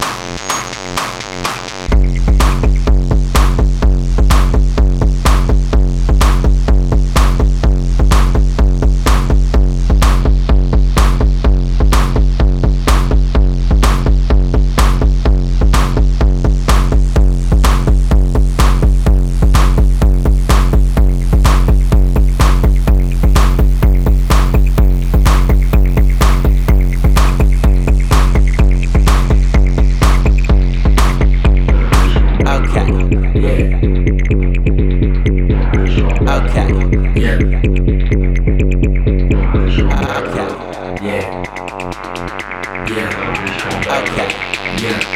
Bye. Okay. Yeah. Okay. Yeah. Yeah. Okay. Yeah.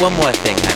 one more thing.